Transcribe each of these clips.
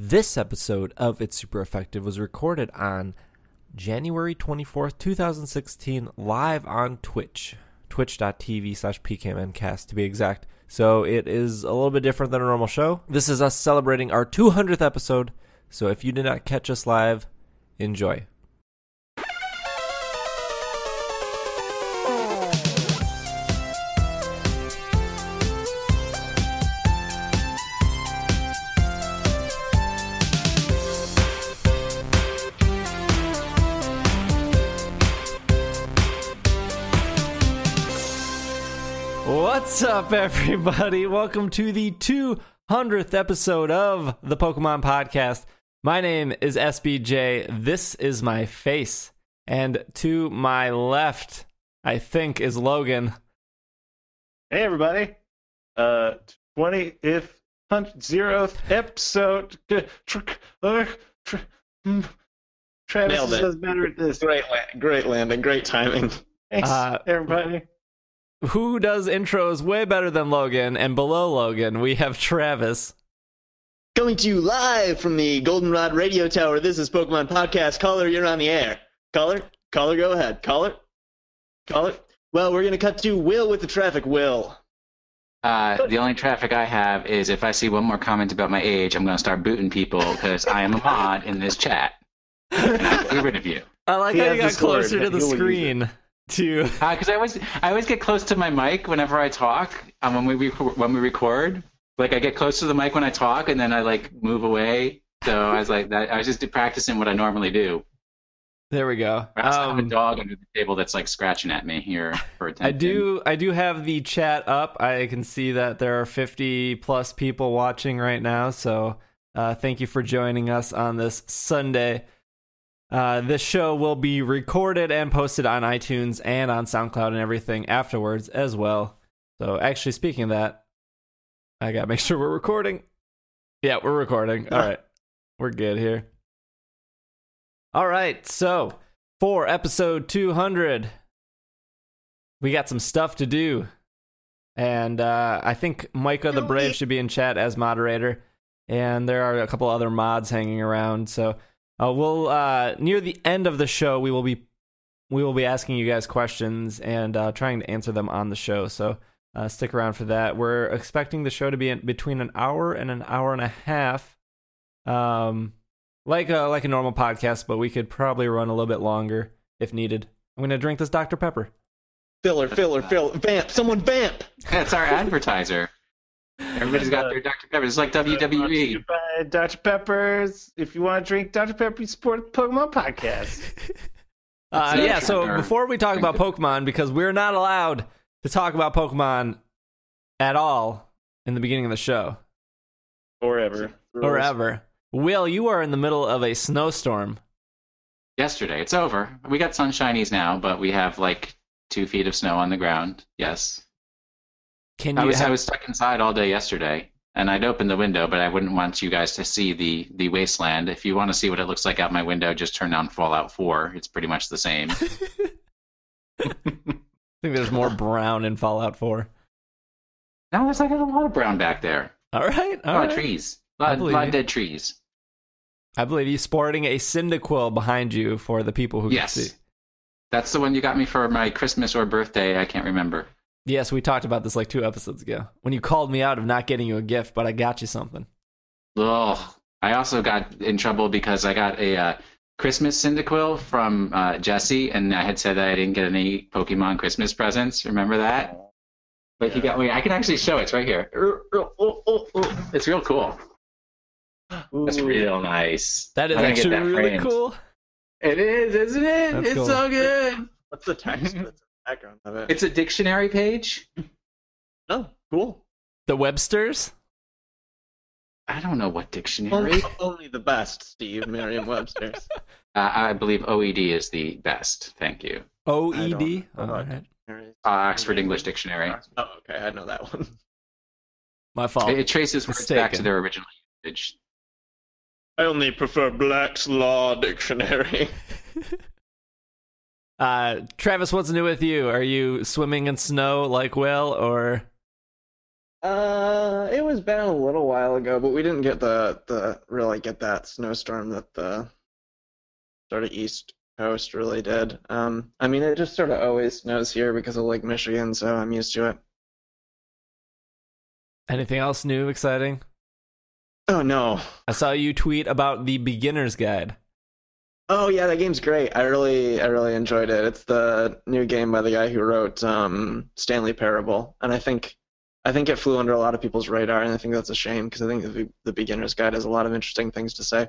This episode of It's Super Effective was recorded on January 24th, 2016, live on Twitch, twitch.tv slash pkmncast to be exact. So it is a little bit different than a normal show. This is us celebrating our 200th episode. So if you did not catch us live, enjoy. What's up, everybody? Welcome to the 200th episode of the Pokemon Podcast. My name is SBJ. This is my face. And to my left, I think, is Logan. Hey everybody! Uh, twentieth, zeroth episode. Tr- tr- Travis Nailed it. does better at this. Great, great landing, great timing. Thanks, Uh, everybody. Who does intros way better than Logan? And below Logan, we have Travis. Coming to you live from the Goldenrod Radio Tower. This is Pokemon Podcast. Caller, you're on the air. Caller, caller, go ahead. Caller, caller. Well, we're gonna cut to Will with the traffic. Will. Uh, the only traffic I have is if I see one more comment about my age, I'm going to start booting people because I am a mod in this chat. And I'll get rid of you. I like He how you got closer to the He'll screen. To Because I always, I always get close to my mic whenever I talk. Um, when we rec- when we record, like I get close to the mic when I talk, and then I like move away. So I was like, that, I was just practicing what I normally do. there we go. I also have a Um, dog under the table that's like scratching at me here for attention. I do I do have the chat up. I can see that there are 50 plus people watching right now, so uh, thank you for joining us on this Sunday. Uh, this show will be recorded and posted on iTunes and on SoundCloud and everything afterwards as well. So actually speaking of that, I gotta make sure we're recording. Yeah, we're recording. All right. We're good here. All right, so for episode 200, we got some stuff to do. And uh, I think Micah the Brave should be in chat as moderator. And there are a couple other mods hanging around. So uh, we'll uh, near the end of the show, we will be we will be asking you guys questions and uh, trying to answer them on the show. So uh, stick around for that. We're expecting the show to be in between an hour and an hour and a half, um, like a like a normal podcast, but we could probably run a little bit longer if needed. I'm gonna drink this Dr Pepper. Filler, filler, filler. Vamp. Someone vamp. That's our advertiser. Everybody's got their Dr. Pepper. It's like. Brought to you WWE. By Dr Pepper's. If you want to drink Dr Pepper, you support the Pokemon Podcast. Uh, yeah, so Or- before we talk about Pokemon, because we're not allowed to talk about Pokemon at all in the beginning of the show Forever. or ever. Will, you are in the middle of a snowstorm. Yesterday. It's over. We got sunshinies now, but we have like two feet of snow on the ground. Yes. Can I you? was I was stuck inside all day yesterday, and I'd open the window, but I wouldn't want you guys to see the the wasteland. If you want to see what it looks like out my window, just turn on Fallout 4. It's pretty much the same. I think there's more brown in Fallout 4. no, there's like a lot of brown back there. All right, A lot right. of trees. A I lot, believe lot of dead trees. I believe you sporting a Cyndaquil behind you for the people who Yes. can see. That's the one you got me for my Christmas or birthday. I can't remember. Yes, we talked about this like two episodes ago when you called me out of not getting you a gift, but I got you something. Ugh. I also got in trouble because I got a uh, Christmas Cyndaquil from uh, Jesse, and I had said that I didn't get any Pokemon Christmas presents. Remember that? But he got me. I can actually show it. It's right here. It's real cool. That's real nice. That is I'm gonna get actually that really framed. cool. It is, isn't it? That's it's cool. so good. What's the text? What's the background of it? It's a dictionary page. oh, cool. The Websters? I don't know what dictionary. only the best, Steve Merriam-Webster's. Uh, I believe OED is the best. Thank you. OED? know All about right. Uh, Oxford English Dictionary. Oh, okay, I know that one. My fault. It, it traces words back to their original usage. I only prefer Black's Law Dictionary. Uh, Travis, what's new with you? Are you swimming in snow like Will, or Uh, it was bad a little while ago, but we didn't get the the really get that snowstorm that the sort of east coast really did. Um, I mean, it just sort of always snows here because of Lake Michigan, so I'm used to it. Anything else new, exciting? Oh no. I saw you tweet about the beginner's guide. Oh yeah, that game's great. I really I really enjoyed it. It's the new game by the guy who wrote um, Stanley Parable, and I think I think it flew under a lot of people's radar, and I think that's a shame because I think the, the beginner's guide has a lot of interesting things to say.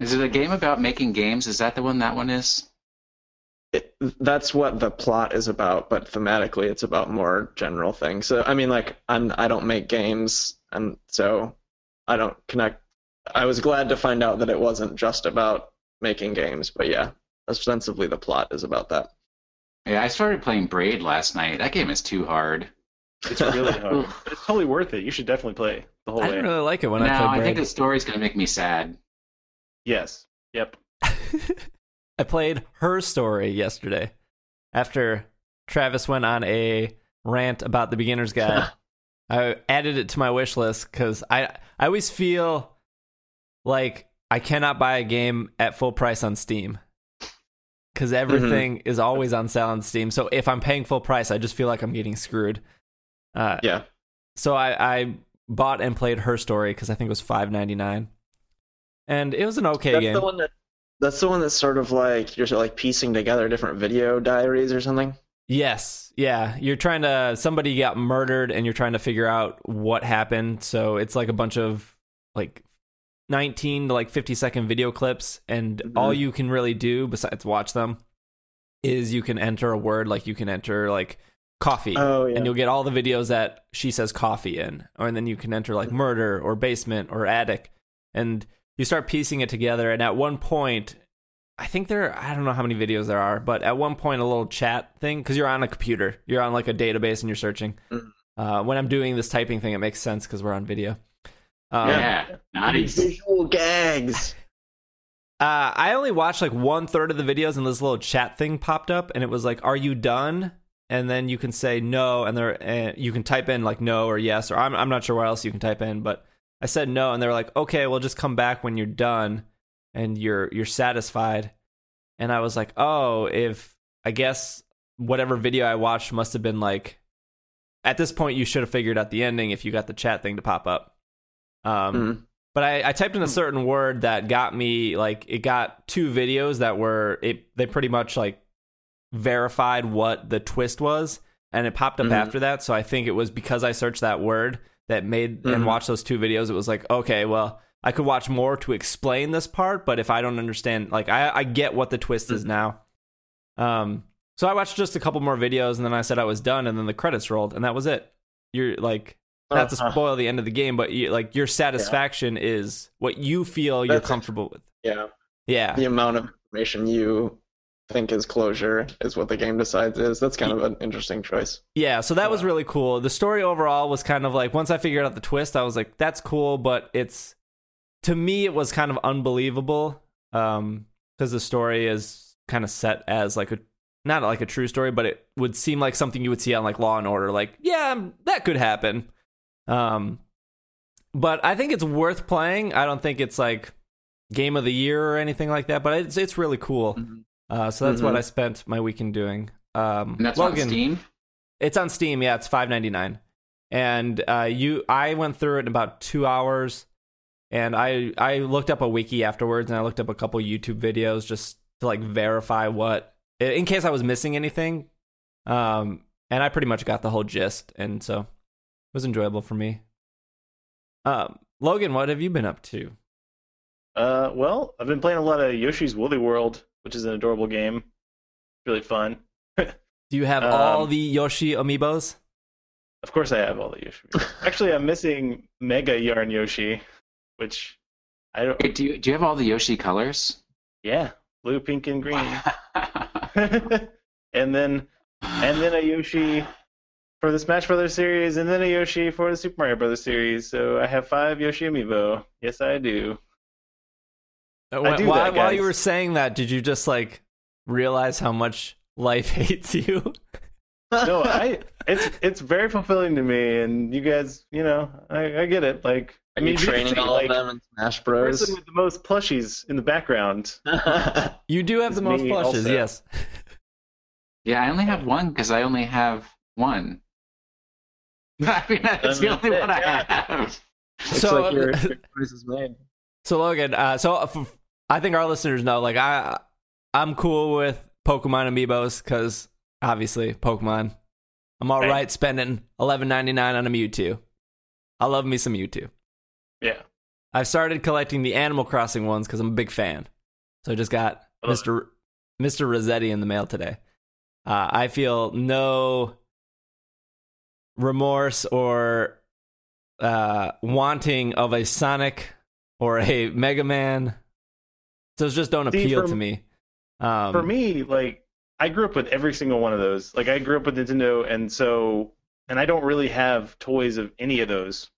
Is it a game about making games? Is that the one that one is? It, that's what the plot is about, but thematically, it's about more general things. So I mean, like I'm I don't make games, and so I don't connect. I was glad to find out that it wasn't just about making games, but yeah, ostensibly the plot is about that. Yeah, I started playing Braid last night. That game is too hard. It's really hard. it's totally worth it. You should definitely play the whole I way. didn't really like it when no, I played I think the story's gonna make me sad. Yes. Yep. I played her story yesterday after Travis went on a rant about the beginner's guide. I added it to my wish list because I I always feel like I cannot buy a game at full price on Steam because everything is always on sale on Steam. So if I'm paying full price, I just feel like I'm getting screwed. Uh, Yeah. so I, I bought and played her story because I think it was five ninety nine, and it was an okay that's game. the one that that's the one that's sort of like you're sort of like piecing together different video diaries or something. Yes. Yeah. You're trying to somebody got murdered and you're trying to figure out what happened. So it's like a bunch of like 19 to like 50 second video clips and Mhm. all you can really do besides watch them is you can enter a word like you can enter like coffee Oh yeah. and you'll get all the videos that she says coffee in or and then you can enter like murder or basement or attic and you start piecing it together and at one point i think there i don't know how many videos there are but at one point a little chat thing because you're on a computer you're on like a database and you're searching Mhm. uh, when i'm doing this typing thing it makes sense because we're on video um, yeah, nice. Visual gags. Uh, I only watched like one third of the videos, and this little chat thing popped up, and it was like, "Are you done?" And then you can say no, and there, uh, you can type in like no or yes, or I'm I'm not sure what else you can type in, but I said no, and they were like, "Okay, well, just come back when you're done, and you're you're satisfied." And I was like, "Oh, if I guess whatever video I watched must have been like." At this point, you should have figured out the ending if you got the chat thing to pop up. Um, Mhm. but I, I typed in a certain word that got me like it got two videos that were it they pretty much like verified what the twist was and it popped up Mhm. after that so i think it was because i searched that word that made Mhm. and watched those two videos it was like okay well i could watch more to explain this part but if i don't understand like i, I get what the twist is now um so i watched just a couple more videos and then i said i was done and then the credits rolled and that was it you're like not to Uh-huh. spoil the end of the game, but you, like your satisfaction is what you feel you're That's- comfortable with. Yeah. Yeah, The amount of information you think is closure is what the game decides is. That's kind of an interesting choice. yeah. So that was really cool. The story overall was kind of like once I figured out the twist, I was like, that's cool, but it's to me it was kind of unbelievable um because the story is kind of set as like a not like a true story, but it would seem like something you would see on like Law and Order. Like, yeah, that could happen. Um, but I think it's worth playing. I don't think it's like game of the year or anything like that. But it's it's really cool. Mhm. Uh, so that's what Mhm. I spent my weekend doing. Um, And that's Logan, on Steam. it's on Steam. Yeah, it's five ninety nine, and uh, you I went through it in about two hours, and I I looked up a wiki afterwards, and I looked up a couple YouTube videos just to like verify what in case I was missing anything. Um, and I pretty much got the whole gist, and so was enjoyable for me. Um, Logan, what have you been up to? Uh, well, I've been playing a lot of Yoshi's Woolly World, which is an adorable game. Really fun. Do you have Um, all the Yoshi amiibos? Of course, I have all the Yoshi. Actually, I'm missing Mega Yarn Yoshi, which I don't. Wait, do you do you have all the Yoshi colors? Yeah, blue, pink, and green. and then and then a Yoshi for the Smash Brothers series, and then a Yoshi for the Super Mario Brothers series. So I have five Yoshi amiibo. Yes, I do. Uh, I do while, that, while you were saying that, did you just like realize how much life hates you? no, I it's it's very fulfilling to me, and you guys, you know, I, I get it. Like, Are I mean, you you training see, all like, of them in Smash Bros? person with the most plushies in the background. You do have It's the most me plushes, also. yes. Yeah, I only have one because I only have one. I mean, that's the only it, one I yeah. have. Looks So- like your, your choice is made. So Logan, uh, so f- I think our listeners know, like I, I'm cool with Pokemon amiibos because obviously Pokemon. I'm all Right. right spending 11.99 on a Mewtwo. I love me some Mewtwo. Yeah, I've started collecting the Animal Crossing ones because I'm a big fan. So I just got I love Mr. Mr. Resetti in the mail today. Uh, I feel no remorse or uh, wanting of a Sonic or a Mega Man. Those just don't See, appeal for- to me. Um, for me, like I grew up with every single one of those. Like I grew up with Nintendo, and so and I don't really have toys of any of those.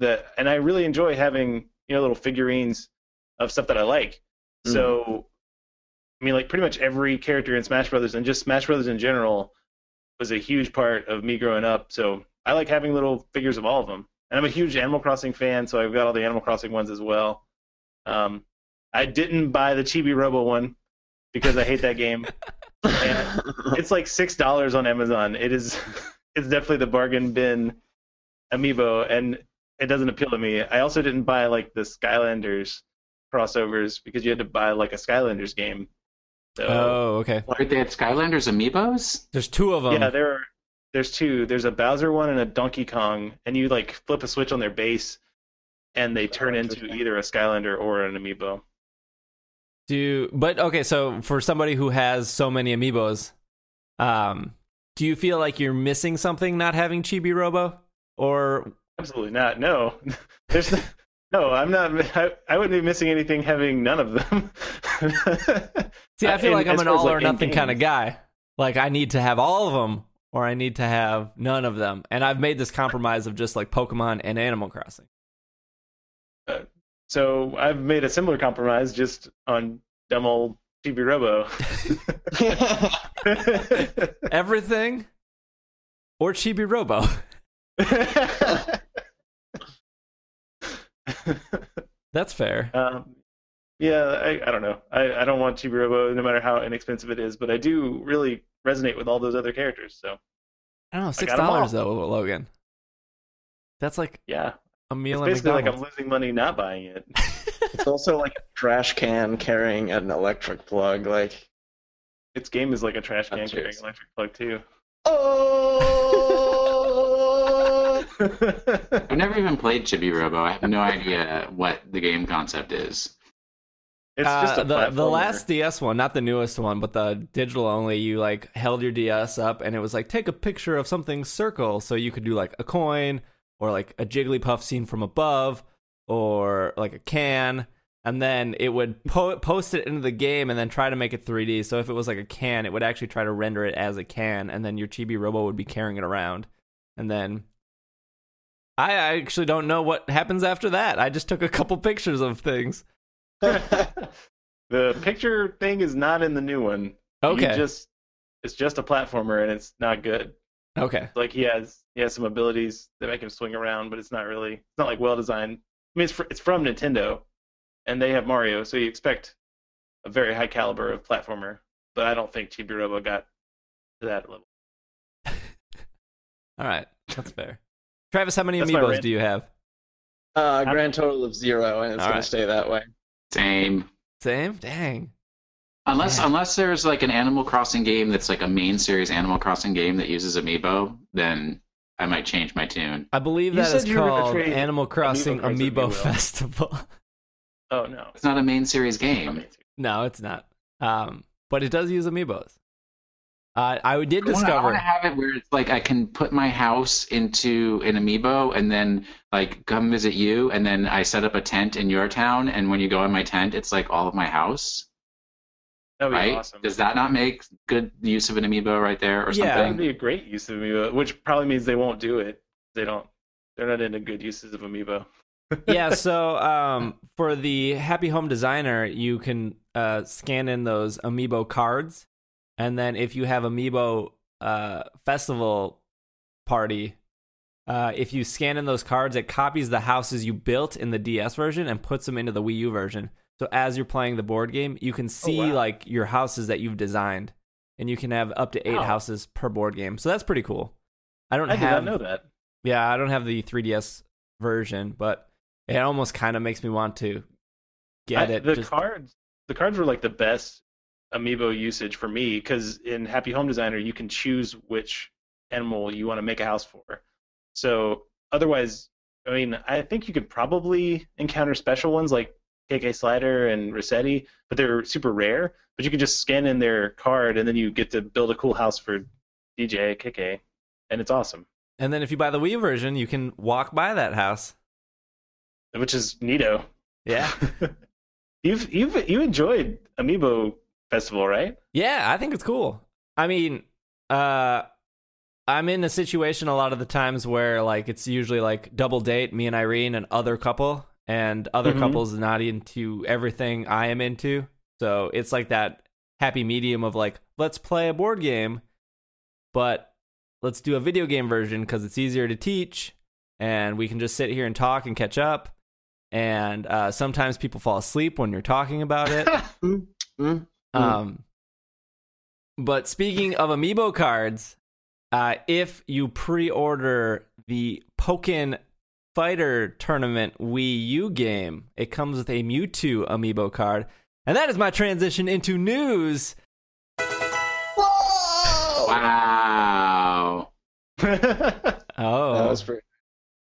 That and I really enjoy having you know little figurines of stuff that I like. So I mean, like pretty much every character in Smash Brothers and just Smash Brothers in general was a huge part of me growing up. So I like having little figures of all of them. And I'm a huge Animal Crossing fan, so I've got all the Animal Crossing ones as well. Um, I didn't buy the Chibi Robo one because I hate that game. It's like six dollars on Amazon. It is, it's definitely the bargain bin amiibo, and it doesn't appeal to me. I also didn't buy like the Skylanders crossovers because you had to buy like a Skylanders game. So oh, okay. Wait, they had Skylanders amiibos? There's two of them. yeah, there are. There's two. There's a Bowser one and a Donkey Kong, and you like flip a switch on their base, and they turn into either a Skylander or an amiibo. Do but okay, so for somebody who has so many amiibos, um, do you feel like you're missing something not having Chibi Robo? Or Absolutely not. No, there's no, no. I'm not. I, I wouldn't be missing anything having none of them. see, I feel Uh, like in- I'm an all like, or in nothing kind of guy. Like I need to have all of them, or I need to have none of them. And I've made this compromise of just like Pokemon and Animal Crossing. So I've made a similar compromise just on dumb old Chibi Robo. Everything or Chibi Robo. That's fair. um, yeah, I, I don't know. I, I don't want Chibi Robo no matter how inexpensive it is, but I do really resonate with all those other characters. So I don't know, six got 'em all. dollars though, Logan. That's like yeah, a it's meal at basically like I'm losing money not buying it. it's also like a trash can carrying an electric plug. Like, Its game is like a trash can That's carrying yours. electric plug too. oh, I've never even played Chibi Robo. I have no idea what the game concept is. It's just Uh, a the the last DS one, not the newest one, but the digital only. You like held your DS up, and it was like take a picture of something circle, so you could do like a coin or like a Jigglypuff seen from above, or like a can, and then it would po- post it into the game, and then try to make it 3D. So if it was like a can, it would actually try to render it as a can, and then your Chibi Robo would be carrying it around, and then. I actually don't know what happens after that. I just took a couple pictures of things. the picture thing is not in the new one. You Okay. just it's just a platformer and it's not good. Okay. Like he has he has some abilities that make him swing around, but it's not really it's not like well designed. I mean, it's fr- it's from Nintendo, and they have Mario, so you expect a very high caliber of platformer. But I don't think Chibi Robo got to that level. All right, that's fair. Travis, how many That's amiibos do you have? uh, grand total of zero, and it's All gonna right. stay that way. Same. Same. Dang. Unless Yeah. unless there's like an Animal Crossing game that's like a main series Animal Crossing game that uses Amiibo, then I might change my tune. I believe You that said is you called Animal Crossing cards with Amiibo Festival. Oh no. It's not a main series game. no, it's not. Um, but it does use amiibos. Uh, I did I wanna- I discover. want to have it where it's like I can put my house into an amiibo and then like come visit you and then I set up a tent in your town and when you go in my tent it's like all of my house, That'd be right? awesome. Does that not make good use of an amiibo right there or something? Yeah. That would be a great use of Amiibo, which probably means they won't do it. They don't. They're not into good uses of Amiibo. yeah, so um, for the Happy Home Designer, you can uh, scan in those amiibo cards, and then if you have amiibo uh, festival party, uh, if you scan in those cards, it copies the houses you built in the DS version and puts them into the Wii U version. So as you're playing the board game, you can see wow. like your houses that you've designed, and you can have up to eight Wow. houses per board game. So that's pretty cool. I don't I have know that. yeah, I don't have the 3DS version, but it almost kind of makes me want to get I- it. The just- cards, the cards were like the best amiibo usage for me because in Happy Home Designer you can choose which animal you want to make a house for. So otherwise, I mean, I think you could probably encounter special ones like KK Slider and Resetti, but they're super rare. But you can just scan in their card and then you get to build a cool house for DJ KK, and it's awesome. and then if you buy the Wii version, you can walk by that house. Which is neato. Yeah. You've you've you enjoyed Amiibo Festival, right? Yeah, I think it's cool. I mean, uh I'm in a situation a lot of the times where like it's usually like double date me and Irene and other couple and other Mhm. couples not into everything I am into. So it's like that happy medium of like let's play a board game but let's do a video game version cuz it's easier to teach and we can just sit here and talk and catch up. And uh sometimes people fall asleep when you're talking about it. Mm, mm. Um, but speaking of amiibo cards, uh, if you pre-order the Pokken Fighter Tournament Wii U game, it comes with a Mewtwo amiibo card, and that is my transition into news. Whoa! Wow. Oh, That was pretty.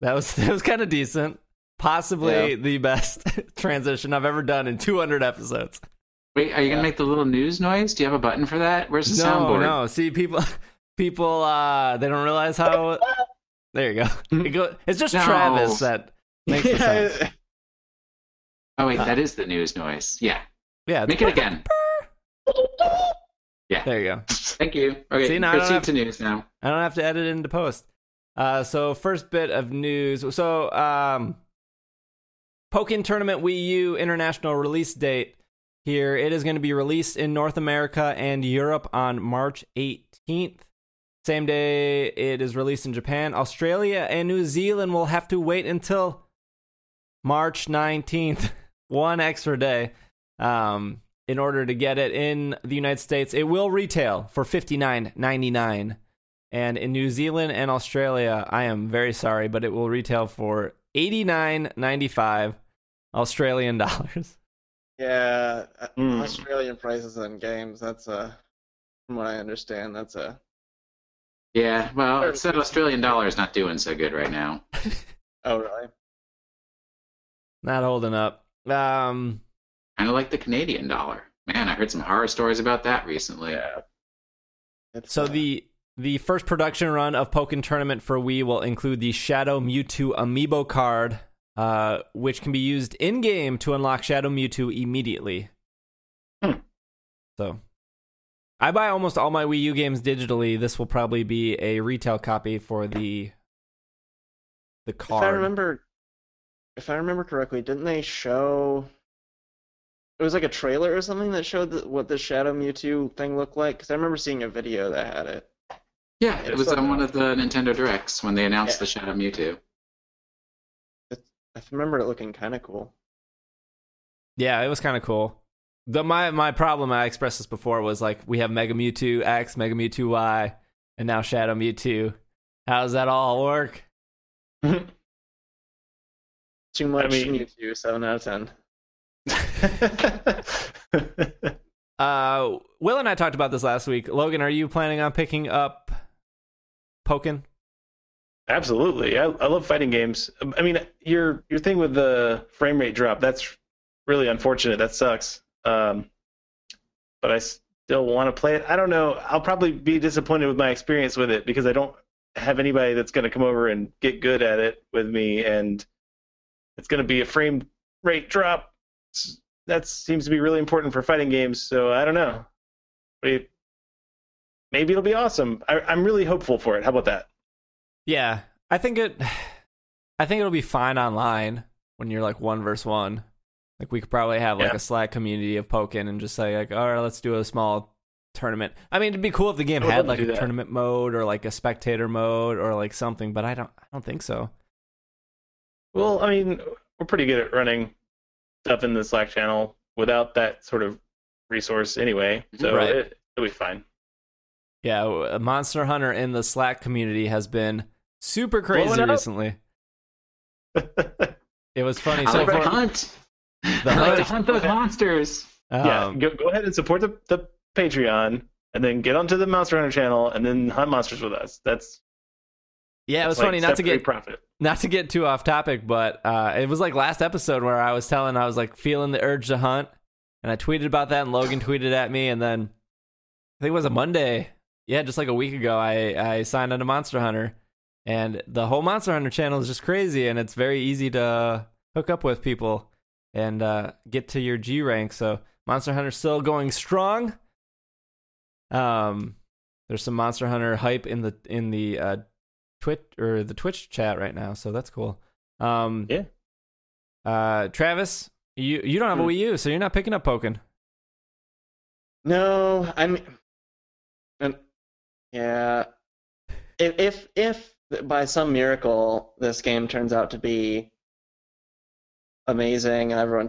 that was that was kind of decent. Possibly Yeah. the best transition I've ever done in 200 episodes. Wait, are you gonna make the little news noise? Do you have a button for that? Where's the No, soundboard? no. See, people, people, uh, they don't realize how. There you go. It go it's just No. Travis that makes the sound. Oh wait, that is the news noise. Yeah. Yeah, Make it again. Yeah. There you go. Thank you. Okay, See, now I don't proceed have- to news now. I don't have to edit it into post. Uh, so first bit of news. So, um, Pokken Tournament Wii U international release date here. It is going to be released in North America and Europe on March 18th. Same day it is released in Japan. Australia and New Zealand will have to wait until March 19th, one extra day, um, in order to get it in the United States. It will retail for $59.99. And in New Zealand and Australia, I am very sorry, but it will retail for $89.95 Australian dollars. Yeah. Hmm. Australian prices on games. That's a, from what I understand, that's a. Yeah, well, it said Australian dollar is not doing so good right now. Oh really? Not holding up. Um, Kind of like the Canadian dollar. Man, I heard some horror stories about that recently. yeah. It's, So uh, the the first production run of Pokken Tournament for Wii will include the Shadow Mewtwo amiibo card, uh, which can be used in game to unlock Shadow Mewtwo immediately. Hmm. So, I buy almost all my Wii U games digitally. This will probably be a retail copy for the the car. If. I remember, if I remember correctly, didn't they show? It was like a trailer or something that showed the, what the Shadow Mewtwo thing looked like. Because I remember seeing a video that had it. Yeah, Yeah, it was on one of the Nintendo Directs when they announced Yeah. the Shadow Mewtwo. I remember it looking kind of cool. Yeah, it was kind of cool. The my my problem I expressed this before was like we have Mega Mewtwo X, Mega Mewtwo Y, and now Shadow Mewtwo. How does that all work? Too much mean- Mewtwo, seven out of ten. Uh, Will and I talked about this last week. Logan, are you planning on picking up Pokken? Absolutely, I, I love fighting games. I mean, your your thing with the frame rate drop that's really unfortunate. That sucks. Um, but I still want to play it. I don't know. I'll probably be disappointed with my experience with it because I don't have anybody that's going to come over and get good at it with me, and it's going to be a frame rate drop. That seems to be really important for fighting games. So I don't know. Maybe it'll be awesome. I, I'm really hopeful for it. How about that? Yeah, I think it. I think it'll be fine online when you're like one versus one. Like we could probably have like Yeah. a Slack community of Pokken and just say like, all right, let's do a small tournament. I mean, it'd be cool if the game had like a that. tournament mode or like a spectator mode or like something, but I don't I don't think so. Well, I mean, we're pretty good at running stuff in the Slack channel without that sort of resource anyway, so Right. it, it'll be fine. Yeah, Monster Hunter in the Slack community has been super crazy Blowing recently. It was funny. I So like to for, hunt. The I like to hunt. hunt those monsters. yeah, um, go, go ahead and support the, the Patreon, and then get onto the Monster Hunter channel, and then hunt monsters with us. That's yeah, it was like funny not to get profit. not to get too off topic, but uh, it was like last episode where I was telling I was like feeling the urge to hunt, and I tweeted about that, and Logan tweeted at me, and then I think it was a Monday, yeah, just like a week ago, I I signed on to Monster Hunter, and the whole Monster Hunter channel is just crazy, and it's very easy to hook up with people and uh, get to your G rank. So Monster Hunter's still going strong. Um, there's some Monster Hunter hype in the in the uh, Twitch or the Twitch chat right now, so that's cool. Um, Yeah. Uh, Travis, you you don't have a Hmm. Wii U, so you're not picking up Pokken. No, I'm. Um, yeah. If if if by some miracle this game turns out to be amazing and everyone